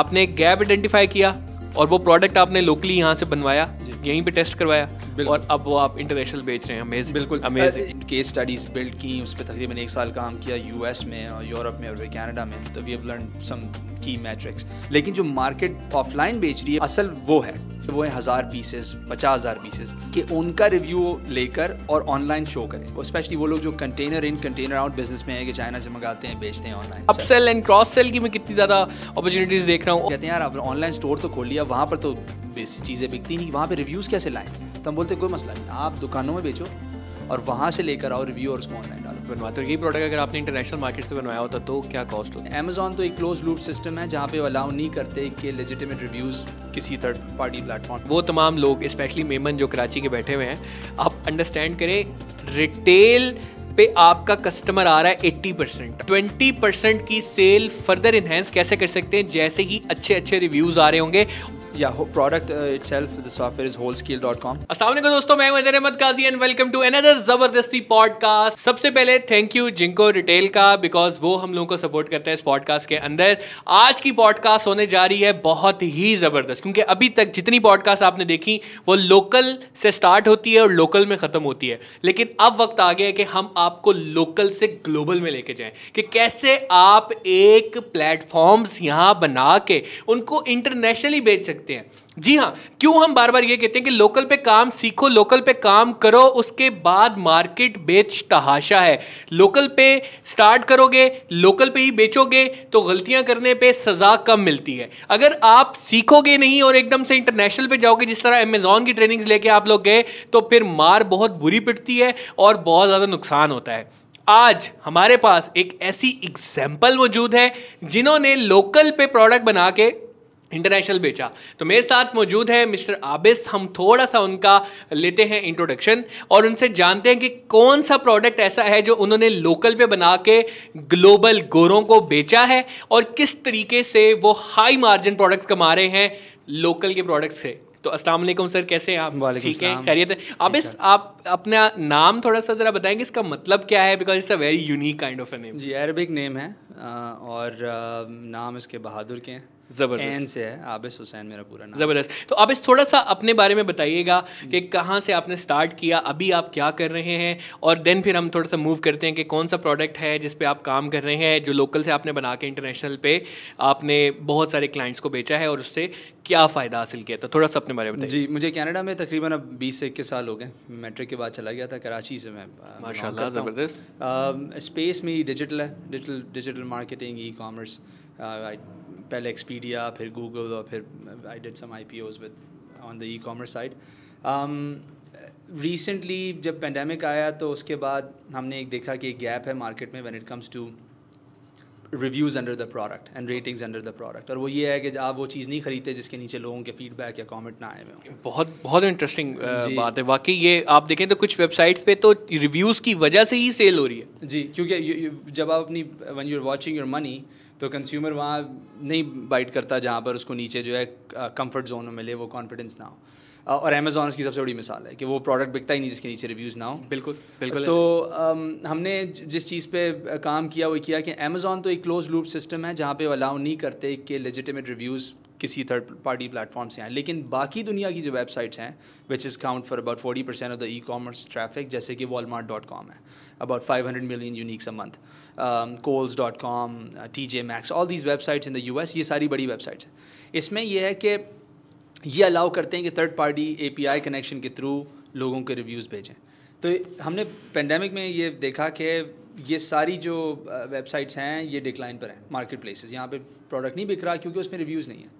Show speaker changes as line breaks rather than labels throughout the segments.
आपने एक gap identify किया और वो प्रोडक्ट आपने लोकली यहाँ से बनवाया यहीं पे टेस्ट करवाया और अब वो आप इंटरनेशनल बेच रहे हैं। अमेजिंग
बिल्कुल।
अमेजिंग
केस स्टडीज़ बिल्ड की उस पर तकरीबन एक साल काम किया यूएस में और यूरोप में और कनाडा में। तो वी हैव लर्न सम की मैट्रिक्स लेकिन जो मार्केट ऑफलाइन बेच रही है असल वो है। वो है हज़ार पीसेस पचास हज़ार पीसेस कि उनका रिव्यू लेकर और ऑनलाइन शो करें। और स्पेशली वो लोग जो container in container out business में है कि चाइना से मंगाते हैं बेचते हैं ऑनलाइन
अब सेल एंड क्रॉस सेल की मैं कितनी ज़्यादा अपॉर्चुनिटीज़ देख रहा हूँ।
कहते हैं यार आप ऑनलाइन स्टोर तो खोल लिया वहाँ पर तो बेसिक चीज़ें बिकती नहीं वहाँ पर रिव्यूज़ कैसे लाएँ? तो हम बोलते कोई मसला नहीं आप दुकानों में बेचो और वहाँ से लेकर आओ रिव्यू और उसको ऑनलाइन डालो।
बनवाते हो यही प्रोडक्ट अगर आपने इंटरनेशनल मार्केट से बनवाया होता तो क्या कॉस्ट होती?
अमेजोन तो एक क्लोज लूप सिस्टम है जहाँ पे वो अलाउ नहीं करते कि लेजिटिमेट रिव्यूज़ किसी थर्ड पार्टी प्लेटफॉर्म
वो तमाम लोग स्पेशली मेमन जो कराची के बैठे हुए हैं आप अंडरस्टैंड करें रिटेल पे आपका कस्टमर आ रहा है 80 परसेंट ट्वेंटी परसेंट की सेल फर्दर इन्हेंस कैसे कर सकते हैं? जैसे ही अच्छे अच्छे रिव्यूज़ आ रहे होंगे
या product itself the software is
अस्सलाम वालेकुम दोस्तों, मैं Ahmed Qazi and welcome to another ज़बरदस्ती पॉडकास्ट सबसे पहले थैंक यू जिंको रिटेल का बिकॉज़ वो हम लोगों को सपोर्ट करता है इस पॉडकास्ट के अंदर. आज की पॉडकास्ट होने जा रही है बहुत ही ज़बरदस्त, क्योंकि अभी तक जितनी पॉडकास्ट आपने देखी, वो लोकल से स्टार्ट होती है और लोकल में ख़त्म होती है. लेकिन अब वक्त आ गया है कि हम आपको लोकल से ग्लोबल में लेके जाएँ, कि कैसे आप एक प्लेटफॉर्म्स यहाँ बना के उनको इंटरनेशनली बेच सकते हैं। जी हाँ क्यों हम बार बार ये कहते हैं कि लोकल पे काम सीखो, लोकल पे काम करो, उसके बाद मार्केट बेच तहाशा है। लोकल पे स्टार्ट करोगे, लोकल पे ही बेचोगे तो गलतियाँ करने पे सज़ा कम मिलती है। अगर आप सीखोगे नहीं और एकदम से इंटरनेशनल पे जाओगे, जिस तरह अमेजोन की ट्रेनिंग्स लेके आप लोग गए तो फिर मार बहुत बुरी पिटती है और बहुत ज़्यादा नुकसान होता है। आज हमारे पास एक ऐसी एग्ज़ाम्पल मौजूद है, जिन्होंने लोकल पे प्रोडक्ट बना के इंटरनेशनल बेचा। तो मेरे साथ मौजूद है मिस्टर आबिस। हम थोड़ा सा उनका लेते हैं इंट्रोडक्शन और उनसे जानते हैं कि कौन सा प्रोडक्ट ऐसा है जो उन्होंने लोकल पे बना के ग्लोबल गोरों को बेचा है और किस तरीके से वो हाई मार्जिन प्रोडक्ट्स कमा रहे हैं लोकल के प्रोडक्ट्स से। तो अस्सलाम वालेकुम सर कैसे हैं आप? ठीक है? खैरियत है? अब इस आप अपना नाम थोड़ा सा ज़रा बताएँगे इसका मतलब क्या है? Because it's a very unique kind of a name
ji Arabic name है और नाम इसके बहादुर के हैं। एन से है आबिस हुसैन मेरा पूरा नाम।
ज़बरदस्त। तो अब इस थोड़ा सा अपने बारे में बताइएगा कि कहाँ से आपने स्टार्ट किया अभी आप क्या कर रहे हैं और देन फिर हम थोड़ा सा मूव करते हैं कि कौन सा प्रोडक्ट है जिस पे आप काम कर रहे हैं जो लोकल से आपने बना के इंटरनेशनल पे आपने बहुत सारे क्लाइंट्स को बेचा है और उससे क्या फ़ायदा हासिल किया था? थोड़ा सा अपने बारे में बताइए।
जी मुझे कनाडा में तकरीबन अब बीस से इक्कीस साल हो गए मैट्रिक के बाद चला गया था कराची से मैं
माशाल्लाह ज़बरदस्त।
स्पेस में ही डिजिटल है digital digital marketing e commerce पहले एक्सपीडिया फिर गूगल और फिर I did some I P Os with on the e commerce side recently जब पेंडेमिक आया तो उसके बाद हमने एक देखा कि एक गैप है मार्केट में when it comes to reviews under the product and ratings under the product और वो ये है कि आप वो चीज़ नहीं खरीदते जिसके नीचे लोगों के फीडबैक या कमेंट ना आए हुए हों।
बहुत बहुत इंटरेस्टिंग बात है। वाकई ये आप देखें तो कुछ वेबसाइट्स पे तो रिव्यूज़ की वजह से ही सेल हो रही है।
जी क्योंकि जब आप अपनी one you are watching your money तो कंज्यूमर वहाँ नहीं बाइट करता जहाँ पर उसको नीचे जो है कंफर्ट जोन में मिले वो कॉन्फिडेंस ना हो। और अमेजोन उसकी सबसे बड़ी मिसाल है कि वो प्रोडक्ट बिकता ही नहीं जिसके नीचे रिव्यूज़ ना हो।
बिल्कुल बिल्कुल
तो हमने जिस चीज़ पे काम किया वो किया कि अमेजोन तो एक क्लोज लूप सिस्टम है जहाँ पे वो अलाउ नहीं करते कि लेजिटिमेट रिव्यूज़ किसी थर्ड पार्टी प्लेटफॉर्म से आए। लेकिन बाकी दुनिया की जो वेबसाइट्स हैं which is count for about forty percent of the e commerce traffic जैसे कि वॉलमार्ट डॉट कॉम है about five hundred million uniques a month Kohl's dot com T J Maxx all these websites in the U S ये सारी बड़ी websites हैं। इसमें यह है कि ये अलाउ करते हैं कि third party A P I connection के थ्रू लोगों के रिव्यूज़ भेजें। तो हमने पेंडेमिक में ये देखा कि ये सारी जो वेबसाइट्स हैं ये डिक्लाइन पर हैं मार्केट प्लेसेस यहाँ पे प्रोडक्ट नहीं बिक रहा क्योंकि उसमें रिव्यूज़ नहीं है।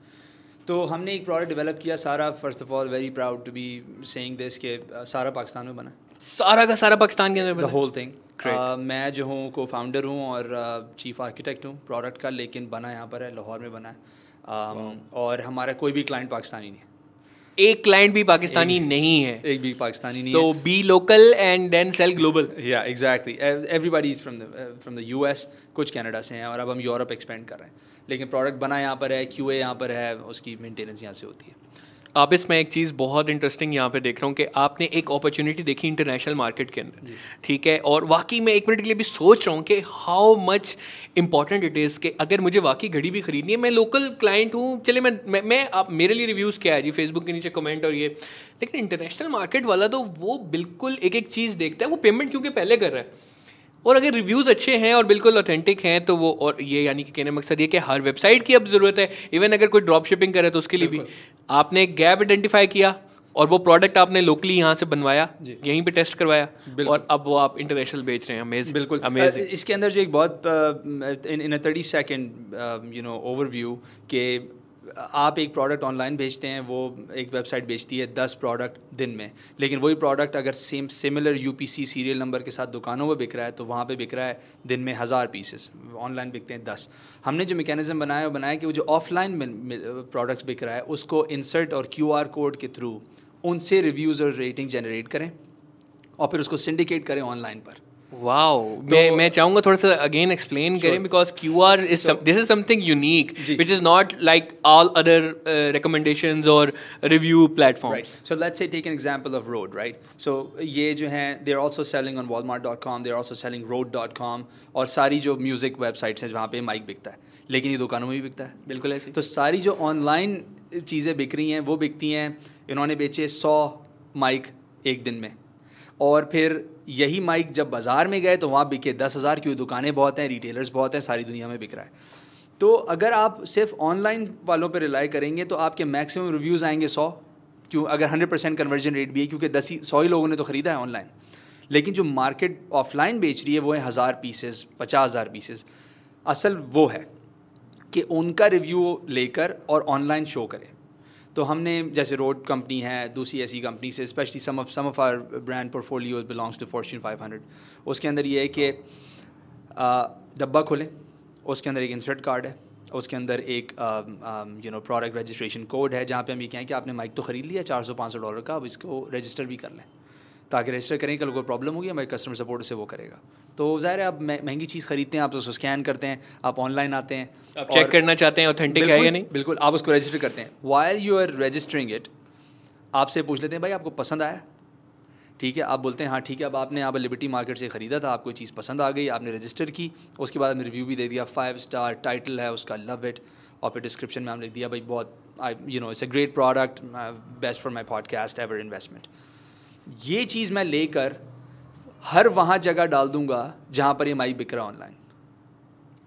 तो हमने एक प्रोडक्ट डेवलप किया सारा first of all very proud to be saying this के सारा पाकिस्तान में बना।
सारा का सारा पाकिस्तान के अंदर
द होल थिंग मैं जो हूँ को फाउंडर हूँ और चीफ आर्किटेक्ट हूँ। प्रोडक्ट का लेकिन बना यहाँ पर है लाहौर में बना है। um, wow. और हमारा कोई भी क्लाइंट पाकिस्तानी नहीं है।
एक क्लाइंट भी पाकिस्तानी एक, नहीं है।
एक भी पाकिस्तानी नहीं
so
है।
So be local and then sell global
या exactly everybody is from the from the US कुछ कनाडा से हैं और अब हम यूरोप एक्सपेंड कर रहे हैं। लेकिन प्रोडक्ट बना यहाँ पर है क्यू ए यहाँ पर है उसकी मेंटेनेंस यहाँ से होती है।
आप इसमें एक चीज़ बहुत इंटरेस्टिंग यहाँ पे देख रहा हूँ कि आपने एक अपॉर्चुनिटी देखी इंटरनेशनल मार्केट के अंदर। ठीक है? और वाकई मैं एक मिनट के लिए भी सोच रहा हूँ कि how much important it is कि अगर मुझे वाकई घड़ी भी खरीदनी है मैं लोकल क्लाइंट हूँ चले मैं मैं, मैं आप मेरे लिए रिव्यूज़ क्या है जी? फेसबुक के नीचे कमेंट और ये। लेकिन इंटरनेशनल मार्केट वाला तो वो बिल्कुल एक एक चीज़ देखता है वो पेमेंट क्योंकि पहले कर रहा है? और अगर रिव्यूज़ अच्छे हैं और बिल्कुल ऑथेंटिक हैं तो वो और ये यानी कि कहने मकसद ये कि हर वेबसाइट की अब ज़रूरत है। इवन अगर कोई ड्रॉप शिपिंग करे तो उसके लिए भी। आपने एक गैप आइडेंटिफाई किया और वो प्रोडक्ट आपने लोकली यहाँ से बनवाया यहीं पे टेस्ट करवाया और अब वो आप इंटरनेशनल बेच रहे हैं। अमेजिंग
बिल्कुल।
अमेजिंग
इसके अंदर जो एक बहुत in in thirty second you know overview के आप एक प्रोडक्ट ऑनलाइन भेजते हैं, वो एक वेबसाइट बेचती है दस प्रोडक्ट दिन में। लेकिन वही प्रोडक्ट अगर same similar UPC serial number के साथ दुकानों में बिक रहा है तो वहाँ पे बिक रहा है दिन में हज़ार पीसेस ऑनलाइन बिकते हैं दस। हमने जो मैकेनिज़्म बनाया वो बनाया कि वो जो ऑफलाइन प्रोडक्ट्स बिक रहा है, उसको इंसर्ट और क्यूआर कोड के थ्रू उनसे रिव्यूज़ और रेटिंग जनरेट करें और फिर उसको सिंडिकेट करें ऑनलाइन पर।
वाओ मैं मैं चाहूँगा थोड़ा सा अगेन एक्सप्लेन करें because Q R is this is something unique which is not like all other recommendations और review platform
so let's say take an example of road right so ये जो है they are also selling on walmart.com they are also selling road.com और सारी जो music websites हैं जहाँ पे माइक बिकता है। लेकिन ये दुकानों में भी बिकता है।
बिल्कुल ऐसे
तो सारी जो ऑनलाइन चीज़ें बिक रही हैं वो बिकती हैं। इन्होंने बेचे सौ माइक एक दिन में। और फिर यही माइक जब बाज़ार में गए तो वहाँ बिके दस हज़ार क्योंकि दुकानें बहुत हैं रिटेलर्स बहुत हैं, सारी दुनिया में बिक रहा है। तो अगर आप सिर्फ़ ऑनलाइन वालों पर रिलाई करेंगे तो आपके मैक्सिमम रिव्यूज़ आएँगे सौ, क्यों, अगर हंड्रेड परसेंट कन्वर्जन रेट भी है, क्योंकि दस ही, सौ ही लोगों ने तो ख़रीदा है ऑनलाइन लेकिन जो मार्केट ऑफलाइन बेच रही है वो है हज़ार पीसेस पचास हज़ार पीसेस असल वो है कि उनका रिव्यू लेकर और ऑनलाइन शो करें। तो हमने, जैसे रोड कंपनी है, दूसरी ऐसी कंपनी से specially some of some of our brand portfolio belongs to Fortune 500 उसके अंदर ये है कि डब्बा खोलें, उसके अंदर एक इंसर्ट कार्ड है, उसके अंदर एक you know product registration code है, जहाँ पे हम ये कहें कि आपने माइक तो ख़रीद लिया, चार सौ, पाँच सौ डॉलर का, अब इसको रजिस्टर भी कर लें। ताकि रजिस्टर करें कल कोई प्रॉब्लम होगी हमारे कस्टमर सपोर्ट से वो करेगा। तो ज़ाहिर है आप महँगी चीज़ खरीदते हैं आप तो उसको स्कैन करते हैं आप ऑनलाइन आते हैं
आप चेक करना चाहते हैं ऑथेंटिक है या नहीं?
बिल्कुल आप उसको रजिस्टर करते हैं। While you are registering it आपसे पूछ लेते हैं भाई आपको पसंद आया? ठीक है आप बोलते हैं हाँ ठीक है अब आपने यहाँ पर लिबर्टी मार्केट से ख़रीदा था आपको चीज़ पसंद आ गई आपने रजिस्टर की उसके बाद आपने रिव्यू भी दे दिया फाइव स्टार टाइटल है उसका लव इट और फिर डिस्क्रिप्शन में हमने लिख दिया भाई बहुत I you know it's a great product best for my podcast ever investment ये चीज़ मैं लेकर हर वहाँ जगह डाल दूँगा जहाँ पर ये माइक बिक रहा है online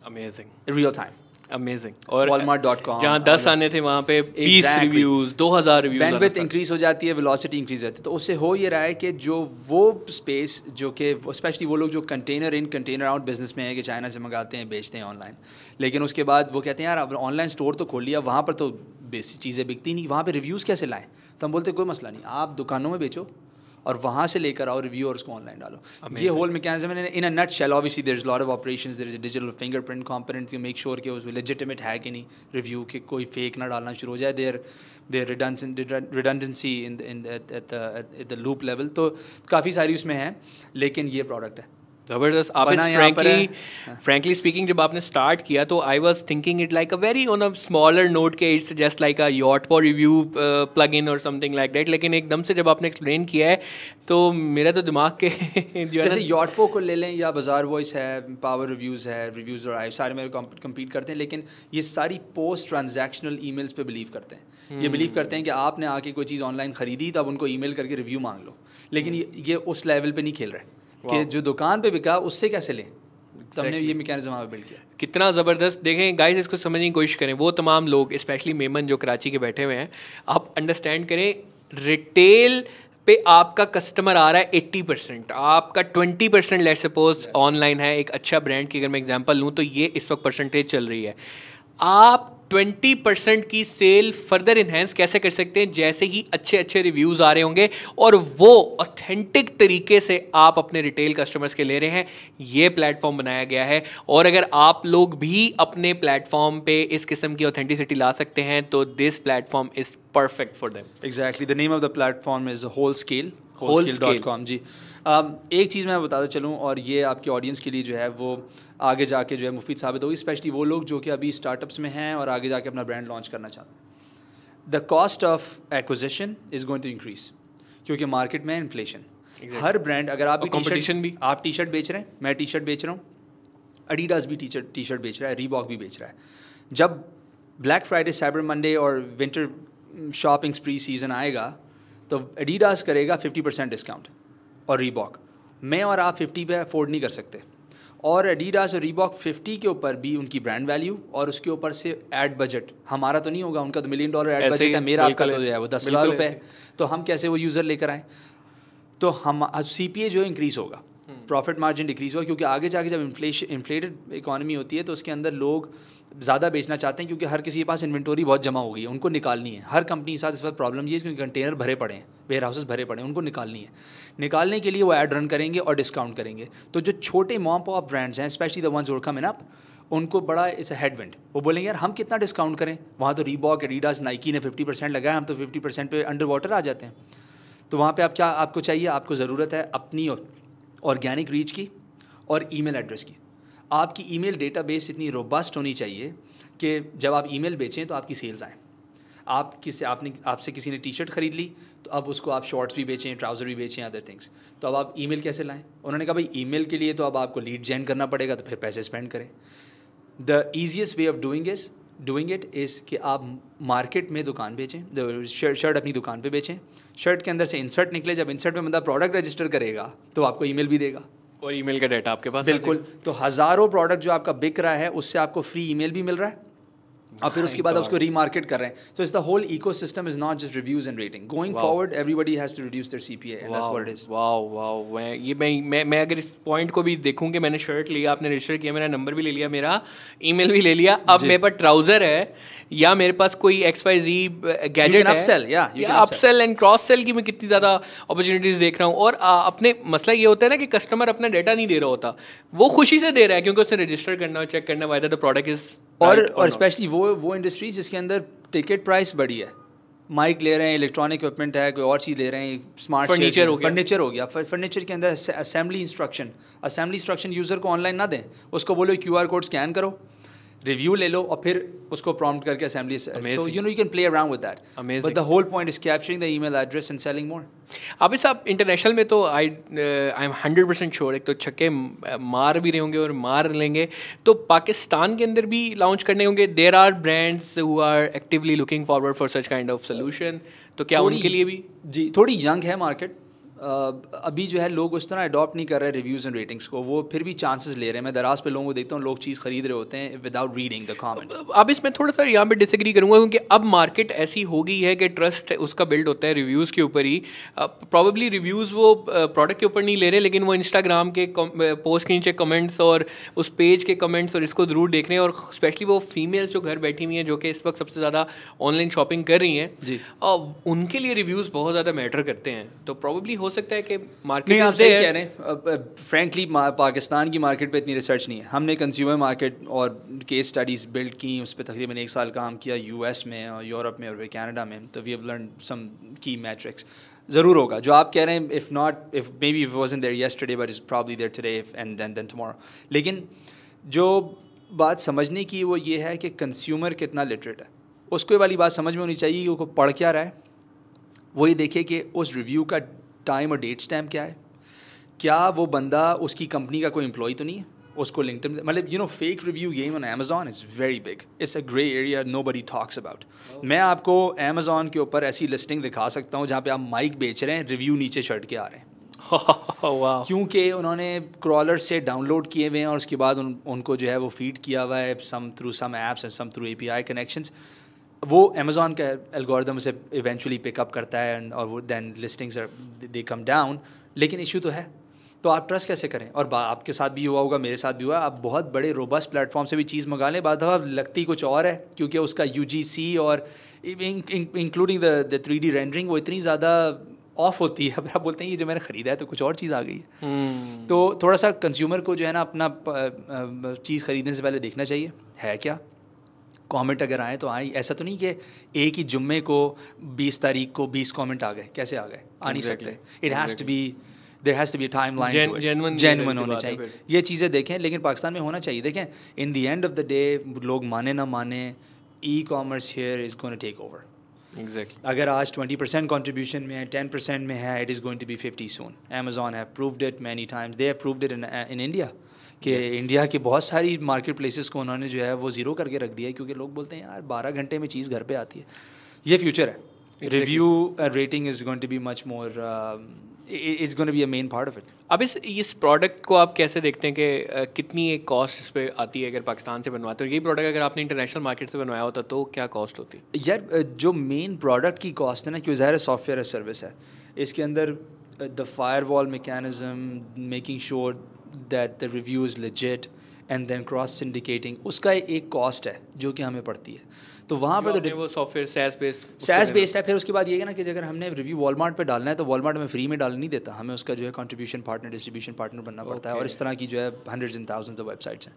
amazing
real time
amazing और
walmart.com
जहाँ दस आने थे वहाँ पे बीस रिव्यूज़ दो हज़ार रिव्यूज़
बैंडविड्थ इंक्रीज हो जाती है वेलोसिटी इंक्रीज हो जाती है। तो उससे हो ये रहा है कि जो वो स्पेस जो कि स्पेशली वो लोग जो container in container out business में है कि चाइना से मंगाते हैं बेचते हैं ऑनलाइन लेकिन उसके बाद वो कहते हैं यार अब ऑनलाइन स्टोर तो खोल लिया वहाँ पर तो बेसिक चीज़ें बिकती नहीं वहाँ पर रिव्यूज़ कैसे लाएँ? तो हम बोलते कोई मसला नहीं आप दुकानों में बेचो और वहाँ से लेकर आओ रिव्यू को उसको ऑनलाइन डालो। ये whole mechanism in a nutshell obviously there is lot of operation there is digital fingerprint components you make sure के उसमें लेजिटिमेट है कि नहीं रिव्यू के कोई फेक ना डालना शुरू हो जाए there there redundancy in in the loop level तो काफ़ी सारी उसमें हैं लेकिन ये प्रोडक्ट है।
ज़बरदस्त। आप फ्रैंकली फ्रैंकली स्पीकिंग जब आपने स्टार्ट किया तो I was thinking it like a very on a smaller note के it's just like a yacht for review plugin और समथिंग लाइक दैट लेकिन एकदम से जब आपने एक्सप्लेन किया है तो मेरा तो दिमाग के
जैसे यॉटपो को ले लें या बाज़ार वॉइस है पावर रिव्यूज़ है रिव्यूज़ और आई सारे मेरे कम्पीट करते हैं लेकिन ये सारी पोस्ट ट्रांजेक्शनल ई पे बिलीव करते हैं। ये बिलीव hmm. करते हैं कि आपने आके कोई चीज़ ऑनलाइन ख़रीदी तो अब उनको ई करके रिव्यू मांग लो। लेकिन ये, ये उस लेवल पर नहीं खेल रहे। कि जो दुकान पे बिका उससे कैसे लें? हमने ये मैकेनिज्म वहाँ बिल्ड किया।
कितना ज़बरदस्त। देखें गाइस इसको समझने की कोशिश करें। वो तमाम लोग स्पेशली मेमन जो कराची के बैठे हुए हैं आप अंडरस्टैंड करें रिटेल पे आपका कस्टमर आ रहा है एट्टी परसेंट आपका twenty percent let suppose online है एक अच्छा ब्रांड की अगर मैं एग्जांपल लूँ तो ये इस वक्त परसेंटेज चल रही है। आप ट्वेंटी परसेंट की सेल फर्दर इन्हेंस कैसे कर सकते हैं? जैसे ही अच्छे अच्छे रिव्यूज़ आ रहे होंगे और वो ऑथेंटिक तरीके से आप अपने रिटेल कस्टमर्स के ले रहे हैं, ये प्लेटफॉर्म बनाया गया है। और अगर आप लोग भी अपने प्लेटफॉर्म पे इस किस्म की ऑथेंटिसिटी ला सकते हैं तो this platform is perfect for them
exactly the name of the platform is whole scale com ji. Um, एक चीज़ मैं बताता चलूँ और ये आपके ऑडियंस के लिए जो है वो आगे जाके जो है मुफीद साबित होगी स्पेशली वो लोग जो कि अभी स्टार्टअप्स में हैं और आगे जाके अपना ब्रांड लॉन्च करना चाहते हैं। The cost of acquisition is going to increase क्योंकि मार्केट में इन्फ्लेशन exactly. हर ब्रांड अगर आप
और competition भी।
आप टी शर्ट बेच रहे हैं मैं टी शर्ट बेच रहा हूँ अडीडास भी टी शर्ट टी शर्ट बेच रहा है रीबॉक भी बेच रहा है। जब ब्लैक फ्राइडे साइबर मंडे और विंटर शॉपिंग स्प्री सीज़न आएगा तो एडिडास करेगा फिफ्टी परसेंट डिस्काउंट और रीबॉक मैं और आप फिफ्टी पे अफोर्ड नहीं कर सकते। और एडिडास और रीबॉक फिफ्टी के ऊपर भी उनकी ब्रांड वैल्यू और उसके ऊपर से एड बजट हमारा तो नहीं होगा उनका तो मिलियन डॉलर एड बजट
है
मेरा आपका तो जो है वो दस हज़ार रुपये है। तो हम कैसे वो यूज़र लेकर आएँ? तो हम सी पी ए जो है इंक्रीज होगा। प्रॉफिट मार्जिन डिक्रीज होगा क्योंकि आगे जाके जब इन्फ्लेशन इन्फ्लेटेड इकॉनमी होती है तो उसके अंदर लोग ज़्यादा बेचना चाहते हैं क्योंकि हर किसी के पास इन्वेंटोरी बहुत जमा हो गई है उनको निकालनी है। हर कंपनी के साथ इस वक्त प्रॉब्लम ये है, क्योंकि कंटेनर भरे पड़े हैं वेयर हाउसेस भरे पड़े हैं, उनको निकालनी है। निकालने के लिए वो ऐड रन करेंगे और डिस्काउंट करेंगे। तो जो छोटे मॉम ऑफ़ ब्रांड्स हैं specially the ones come in up उनको बड़ा इट्स अ हेडविंड वो बोलेंगे, यार, हम कितना डिस्काउंट करें? वहाँ तो रीबॉक एडिडास नाइकी ने फिफ्टी परसेंट लगाया, हम तो फिफ्टी परसेंट पे अंडर वाटर आ जाते हैं। तो वहाँ पे आप क्या, आपको चाहिए, आपको ज़रूरत है अपनी ऑर्गेनिक रीच की और ईमेल एड्रेस की। आपकी ईमेल डेटाबेस इतनी रोबस्ट होनी चाहिए कि जब आप ईमेल बेचें तो आपकी सेल्स आएँ। आप किसी, आपने, आपसे किसी ने टी शर्ट खरीद ली तो अब उसको आप शॉर्ट्स भी बेचें ट्राउज़र भी बेचें अदर थिंग्स तो अब आप ईमेल कैसे लाएँ? उन्होंने कहा, भाई, ईमेल के लिए तो अब आपको लीड जैन करना पड़ेगा तो फिर पैसे स्पेंड करें। The easiest way of doing is doing it is कि आप मार्केट में दुकान बेचें शर्ट अपनी दुकान पे बेचें। शर्ट के अंदर से इंसर्ट निकले, जब इंसर्ट में बंदा प्रोडक्ट रजिस्टर करेगा तो आपको ईमेल भी देगा।
और ईमेल का डाटा आपके पास
बिल्कुल। तो हज़ारों प्रोडक्ट जो आपका बिक रहा है उससे आपको फ्री ईमेल भी मिल रहा है और फिर उसके बाद आप उसको रीमार्केट कर रहे हैं। So is the whole ecosystem is not just reviews and rating going forward everybody has to reduce their CPA and that's what it is
wow wow मैं ये मैं मैं मैं अगर इस पॉइंट को भी देखूँ कि मैंने शर्ट लिया आपने रजिस्टर किया मेरा नंबर भी ले लिया मेरा ईमेल भी ले लिया अब मेरे पास ट्राउज़र है या मेरे पास कोई एक्स वाई जी गैजेट है
you
या. अपसेल एंड क्रॉस सेल की मैं कितनी ज़्यादा अपॉर्चुनिटीज़ देख रहा हूँ। और आ, अपने मसला ये होता है ना कि कस्टमर अपना डेटा नहीं दे रहा होता। वो खुशी से दे रहा है क्योंकि उसे रजिस्टर करना चेक करना वायदा द प्रोडक्ट इज़
और और स्पेशली वो वो इंडस्ट्रीज़ जिसके अंदर टिकट प्राइस बड़ी है। माइक ले रहे हैं इलेक्ट्रॉनिक इक्विपमेंट है कोई और चीज़ ले रहे हैं स्मार्ट
फर्नीचर हो गया।
फर्नीचर हो गया। फर्नीचर के अंदर assembly instruction assembly instruction user को ऑनलाइन ना दें उसको बोलो क्यू आर कोड स्कैन करो। रिव्यू ले लो और फिर उसको प्रॉम्प्ट करके assembly so you know you can play around with that. But the whole point is capturing the email address and selling more
आप इंटरनेशनल में तो I I am hundred percent sure एक तो छक्के मार भी रहे होंगे और मार लेंगे। तो पाकिस्तान के अंदर भी लॉन्च करने होंगे। There are brands who are actively looking forward for such kind of solution तो क्या उनके लिए भी?
जी थोड़ी यंग है मार्केट अभी जो है लोग उस तरह अडॉप्ट नहीं कर रहे रिव्यूज़ एंड रेटिंग्स को। वो फिर भी चांसेस ले रहे हैं। मैं दराज पे लोगों को देखता हूँ लोग चीज़ खरीद रहे होते हैं विदाउट रीडिंग द कमेंट
अब इसमें थोड़ा सा यहाँ पे डिसएग्री करूँगा क्योंकि अब मार्केट ऐसी हो गई है कि ट्रस्ट उसका बिल्ड होता है रिव्यूज़ के ऊपर ही। प्रॉब्ली रिव्यूज़ वो प्रोडक्ट के ऊपर नहीं ले रहे लेकिन वो इंस्टाग्राम के पोस्ट के नीचे कमेंट्स और उस पेज के कमेंट्स और इसको ज़रूर देख रहे हैं। और स्पेशली वो फीमेल्स जो घर बैठी हुई हैं जो कि इस वक्त सबसे ज़्यादा ऑनलाइन शॉपिंग कर रही हैं
जी।
उनके लिए रिव्यूज़ बहुत ज़्यादा मैटर करते हैं। तो प्रॉब्ली हो सकता है कि मार्केट
नहीं आप सही कह रहे हैं। फ्रेंकली पाकिस्तान की मार्केट पे इतनी रिसर्च नहीं है। हमने कंज्यूमर मार्केट और केस स्टडीज़ बिल्ड की उस पर तकरीबन एक साल काम किया यूएस में और यूरोप में और कनाडा में। तो वी हैव लर्न सम की मैट्रिक्स ज़रूर होगा। जो आप कह रहे हैं if not if maybe wasn't there yesterday but is probably there today and then then tomorrow लेकिन जो बात समझने की वो ये है कि कंज्यूमर कितना लिटरेट है। उसको ये वाली बात समझ में होनी चाहिए कि वो पढ़ क्या रहा है। वो ये देखे कि उस रिव्यू का टाइम और डेट स्टैम्प क्या है? क्या वो बंदा उसकी कंपनी का कोई एम्प्लॉय तो नहीं है? उसको लिंक्डइन मतलब you know fake review game on Amazon is very big it's a grey area nobody talks about मैं आपको अमेजोन के ऊपर ऐसी लिस्टिंग दिखा सकता हूँ जहाँ पे आप माइक बेच रहे हैं रिव्यू नीचे चढ़ के आ रहे हैं।
वाह
क्योंकि उन्होंने क्रॉलर से डाउनलोड किए हुए हैं और उसके बाद उन, उनको जो है वो फ़ीड किया हुआ है some through some apps and some through A P I connections वो अमेजोन का एल्गोरिदम उसे इवेंचुअली पिकअप करता है और वो then listings they come down लेकिन इशू तो है। तो आप ट्रस्ट कैसे करें? और आपके साथ भी हुआ होगा मेरे साथ भी हुआ आप बहुत बड़े रोबस्ट प्लेटफॉर्म से भी चीज़ मंगा लें। बाद लगती कुछ और है क्योंकि उसका यूजीसी और including the three D rendering वो इतनी ज़्यादा ऑफ़ होती है। अब आप बोलते हैं ये जो मैंने ख़रीदा है तो कुछ और चीज़ आ गई है। तो थोड़ा सा कंज्यूमर को जो है ना अपना चीज़ ख़रीदने से पहले देखना चाहिए। है क्या? कमेंट अगर आए तो आए। ऐसा तो नहीं कि एक ही जुम्मे को बीस तारीख को बीस कमेंट आ गए। कैसे आ गए? आ नहीं
Exactly.
सकते it has to be there has to be timeline
की
होनी चाहिए। ये चीज़ें देखें लेकिन पाकिस्तान में होना चाहिए। देखें in the end of the day लोग माने ना माने e commerce here is gone take over
exactly
अगर आज 20 परसेंट कॉन्ट्रीब्यूशन में है 10 परसेंट में है it is going to be 50 soon Amazon have proved it many times they have proved it in India कि इंडिया की बहुत सारी मार्केट प्लेसेस को उन्होंने जो है वो ज़ीरो करके रख दिया है क्योंकि लोग बोलते हैं यार बारह घंटे में चीज़ घर पर आती है। ये फ्यूचर है। Review rating is going to be much more is going to be a main part of it
अब इस इस प्रोडक्ट को आप कैसे देखते हैं कि कितनी एक कॉस्ट इस पर आती है अगर पाकिस्तान से बनवाते हो? ये प्रोडक्ट अगर आपने इंटरनेशनल मार्केट से बनवाया होता तो क्या कॉस्ट होती?
है यार जो मेन प्रोडक्ट की कॉस्ट है ना क्यों ज़ाहिर सॉफ्टवेयर सर्विस है। इसके अंदर the firewall mechanism making sure that the review is legit and then cross syndicating उसका एक कॉस्ट है जो कि हमें पड़ती है। तो वहाँ पर तो
वो software SaaS based
SaaS based है फिर उसके बाद ये है ना कि अगर हमने रिव्यू वॉलमार्ट पे डालना है तो वॉलमार्ट में फ्री में डाल नहीं देता। हमें उसका जो है कंट्रीब्यूशन पार्टनर डिस्ट्रीब्यूशन पार्टनर बनना पड़ता है और इस तरह की जो है hundreds and thousands of websites हैं।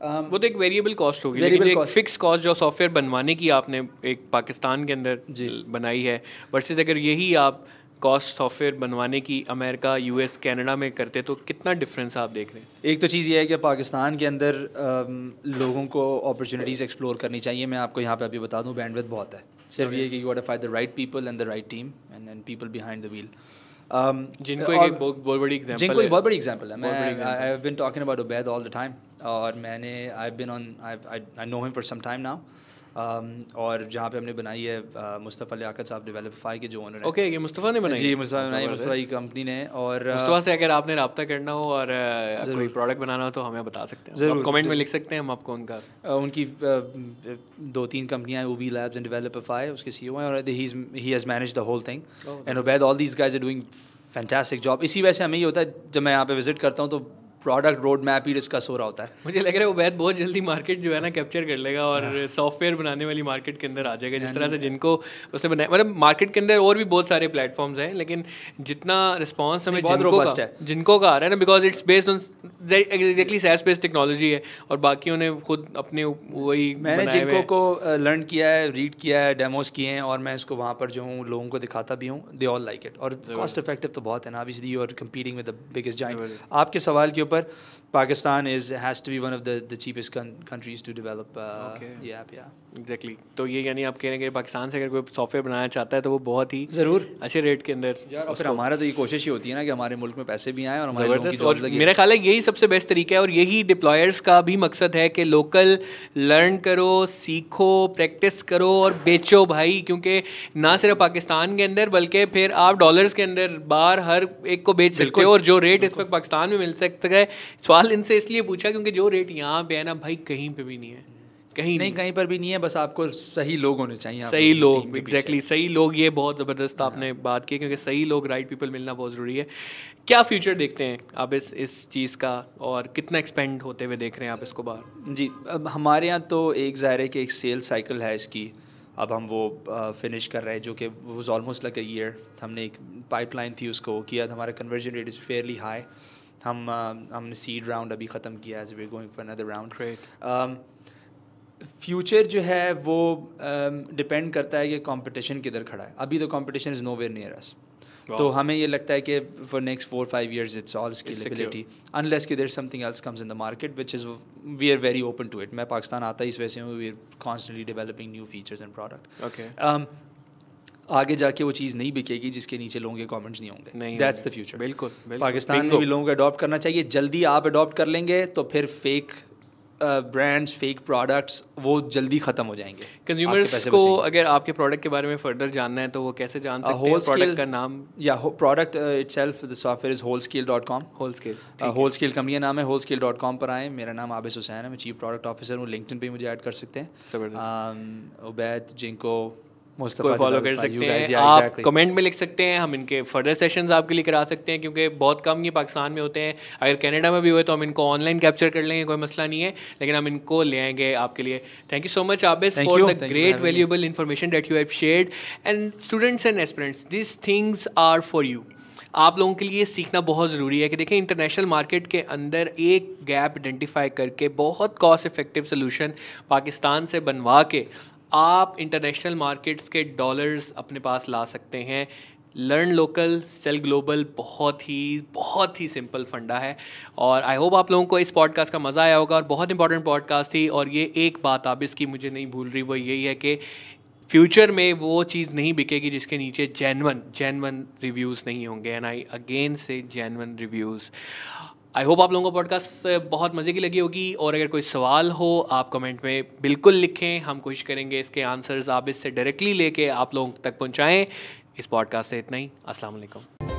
Um,
वो तो एक वेरिएबल कॉस्ट होगी
Variable
लेकिन एक फिक्स कॉस्ट जो सॉफ्टवेयर बनवाने की आपने एक पाकिस्तान के अंदर बनाई है वर्सेस अगर यही आप कॉस्ट सॉफ्टवेयर बनवाने की अमेरिका यूएस कनाडा में करते तो कितना डिफरेंस आप देख रहे हैं?
एक तो चीज़ ये है कि पाकिस्तान के अंदर लोगों को अपॉर्चुनिटीज़ एक्सप्लोर करनी चाहिए। मैं आपको यहाँ पे अभी बता दूँ बैंडविथ बहुत है। सिर्फ़ ये कि you got the right people and the right team and and people behind the wheel
जिनको एक बहुत बड़ी एग्जांपल
जिनको एक बहुत बड़ी एग्जांपल है। मैं I have been talking about Ubaid all the time और मैंने I have been on I I know him for some time now और जहाँ पे हमने बनाई है uh, मुस्तफ़ा लियाकत साहब डेवलपफाई के जो ओनर हैं।
ओके ये मुस्तफ़ा ने बनाई
जी मुस्तफ़ा ने बनाई मुस्तफ़ा की कंपनी ने और uh,
मुस्तफ़ा से अगर आपने रब्ता करना हो और अ, कोई प्रोडक्ट बनाना हो तो हमें बता सकते हैं। ज़रूर कमेंट में लिख सकते हैं हम आपको उनका
Uh, उनकी uh, दो तीन कंपनियाँ हैं वी लैब्स एंड डेवलपफाई उसके सी ओ हैं और he has manage the whole thing and Ubaid all these guys are doing fantastic job इसी वजह से हमें ये होता है जब मैं यहाँ पे विज़िट करता हूँ तो प्रोडक्ट रोड मैप ही डिस्कस हो रहा होता है।
मुझे लग रहा है वो उबैद बहुत जल्दी मार्केट जो है ना कैप्चर कर लेगा और सॉफ्टवेयर बनाने वाली मार्केट के अंदर आ जाएगा। जिस तरह से जिनको उसने बनाया मतलब मार्केट के अंदर और भी बहुत सारे प्लेटफॉर्म्स हैं लेकिन जितना रिस्पांस हमें
बहुत
जिनको का,
है।
जिनको का आ रहा है ना because it's based on exactly SaaS based technology है और बाकी ने खुद अपने वही
मैंने जिनको को लर्न किया है रीड किया है डेमोज किए हैं और मैं इसको वहाँ पर जो हूँ लोगों को दिखाता भी हूँ दे ऑल लाइक इट और कॉस्ट इफ़ेक्टिव तो बहुत है ना obviously you are competing with the biggest giant आपके सवाल के ऊपर Pakistan is has to be one of the the cheapest countries to develop ये ऐप या
एग्जैक्टली तो ये यानी आप कह रहे हैं कि पाकिस्तान से अगर कोई सॉफ्टवेयर बनाना चाहता है तो वो बहुत ही
ज़रूर।
अच्छे रेट के अंदर
यार और फिर हमारा तो ये कोशिश ही होती है ना कि हमारे मुल्क में पैसे भी आए और हमारे लोगों की जॉब लगे
मेरा ख्याल है यही सबसे बेस्ट तरीका है और यही डिप्लॉयर्स का भी मकसद है कि लोकल लर्न करो सीखो प्रैक्टिस करो और बेचो भाई क्योंकि ना सिर्फ़ पाकिस्तान के अंदर बल्कि फिर आप डॉलर्स के अंदर बाहर हर एक को बेच सकते हो और जो रेट इस वक्त पाकिस्तान में मिल सकता है सवाल इनसे इसलिए पूछा क्योंकि जो रेट यहाँ पे है ना भाई कहीं पे भी नहीं है। कहीं
नहीं कहीं पर भी नहीं है बस आपको सही लोग होने चाहिए
सही लोग। एग्जैक्टली सही लोग ये बहुत ज़बरदस्त आपने बात की क्योंकि सही लोग राइट पीपल मिलना बहुत ज़रूरी है। क्या फ्यूचर देखते हैं आप इस इस चीज़ का और कितना एक्सपेंड होते हुए देख रहे हैं आप इसको बाहर?
जी अब हमारे यहाँ तो एक ज़ाहिर है कि एक सेल साइकिल है इसकी। अब हम वो फिनिश कर रहे हैं जो कि was almost like a year हमने एक पाइपलाइन थी उसको किया था हमारा conversion rate is fairly high हम uh, हमने सीड राउंड अभी ख़त्म किया as we going for another round future जो है वो डिपेंड करता है कि कंपटीशन किधर खड़ा है। अभी तो competition is nowhere near us तो हमें ये लगता है कि for next four five years it's all scalability unless कि there something else comes in the market which is we are very open to it मैं पाकिस्तान आता ही इस वजह से हूँ we are constantly developing new features and product
okay
आगे जाके वो चीज़ नहीं बिकेगी जिसके नीचे लोगों के कमेंट्स नहीं होंगे।
नहीं
दैट्स द फ्यूचर
बिल्कुल।
पाकिस्तान में भी लोगों को अडॉप्ट करना चाहिए। जल्दी आप अडॉप्ट कर लेंगे तो फिर फेक ब्रांड्स फेक प्रोडक्ट्स वो जल्दी ख़त्म हो जाएँगे।
कंज्यूमर्स को अगर आपके प्रोडक्ट के बारे में फर्दर जानना है तो वो कैसे जान सकते हैं? प्रोडक्ट का नाम?
या product itself the software is whole scale dot com
whole scale
whole scale company का नाम है होल स्केल डॉट कॉम पर आए। मेरा नाम आबिस हुसैन है मैं चीफ प्रोडक्ट ऑफिसर हूँ। लिंक्डइन पर मुझे ऐड कर सकते हैं। Um, उबैद जिनको
को फॉलो कर सकते हैं आप कमेंट में लिख सकते हैं हम इनके फर्दर सेशंस आपके लिए करा सकते हैं क्योंकि बहुत कम ये पाकिस्तान में होते हैं। अगर कनाडा में भी हुए तो हम इनको ऑनलाइन कैप्चर कर लेंगे कोई मसला नहीं है लेकिन हम इनको ले आएँगे आपके लिए। Thank you so much Abis for the great valuable information that you have shared and students and aspirants this things are for you आप लोगों के लिए सीखना बहुत ज़रूरी है कि देखें इंटरनेशनल मार्केट के अंदर एक गैप आइडेंटिफाई करके बहुत कॉस्ट इफ़ेक्टिव सोल्यूशन पाकिस्तान से बनवा के आप इंटरनेशनल मार्केट्स के डॉलर्स अपने पास ला सकते हैं। लर्न लोकल सेल ग्लोबल बहुत ही बहुत ही सिंपल फंडा है। और आई होप आप लोगों को इस पॉडकास्ट का मज़ा आया होगा और बहुत इंपॉर्टेंट पॉडकास्ट थी। और ये एक बात आप इसकी मुझे नहीं भूल रही, वो यही है कि फ्यूचर में वो चीज़ नहीं बिकेगी जिसके नीचे जेनवन जेनवन रिव्यूज़ नहीं होंगे। एंड आई अगेन से जेनवन रिव्यूज़ आई होप आप लोगों को पॉडकास्ट बहुत मज़े की लगी होगी और अगर कोई सवाल हो, आप कमेंट में बिल्कुल लिखें। हम कोशिश करेंगे इसके आंसर्स आप इससे डायरेक्टली लेके आप लोगों तक पहुँचाएँ। इस पॉडकास्ट से इतना ही। अस्सलाम वालेकुम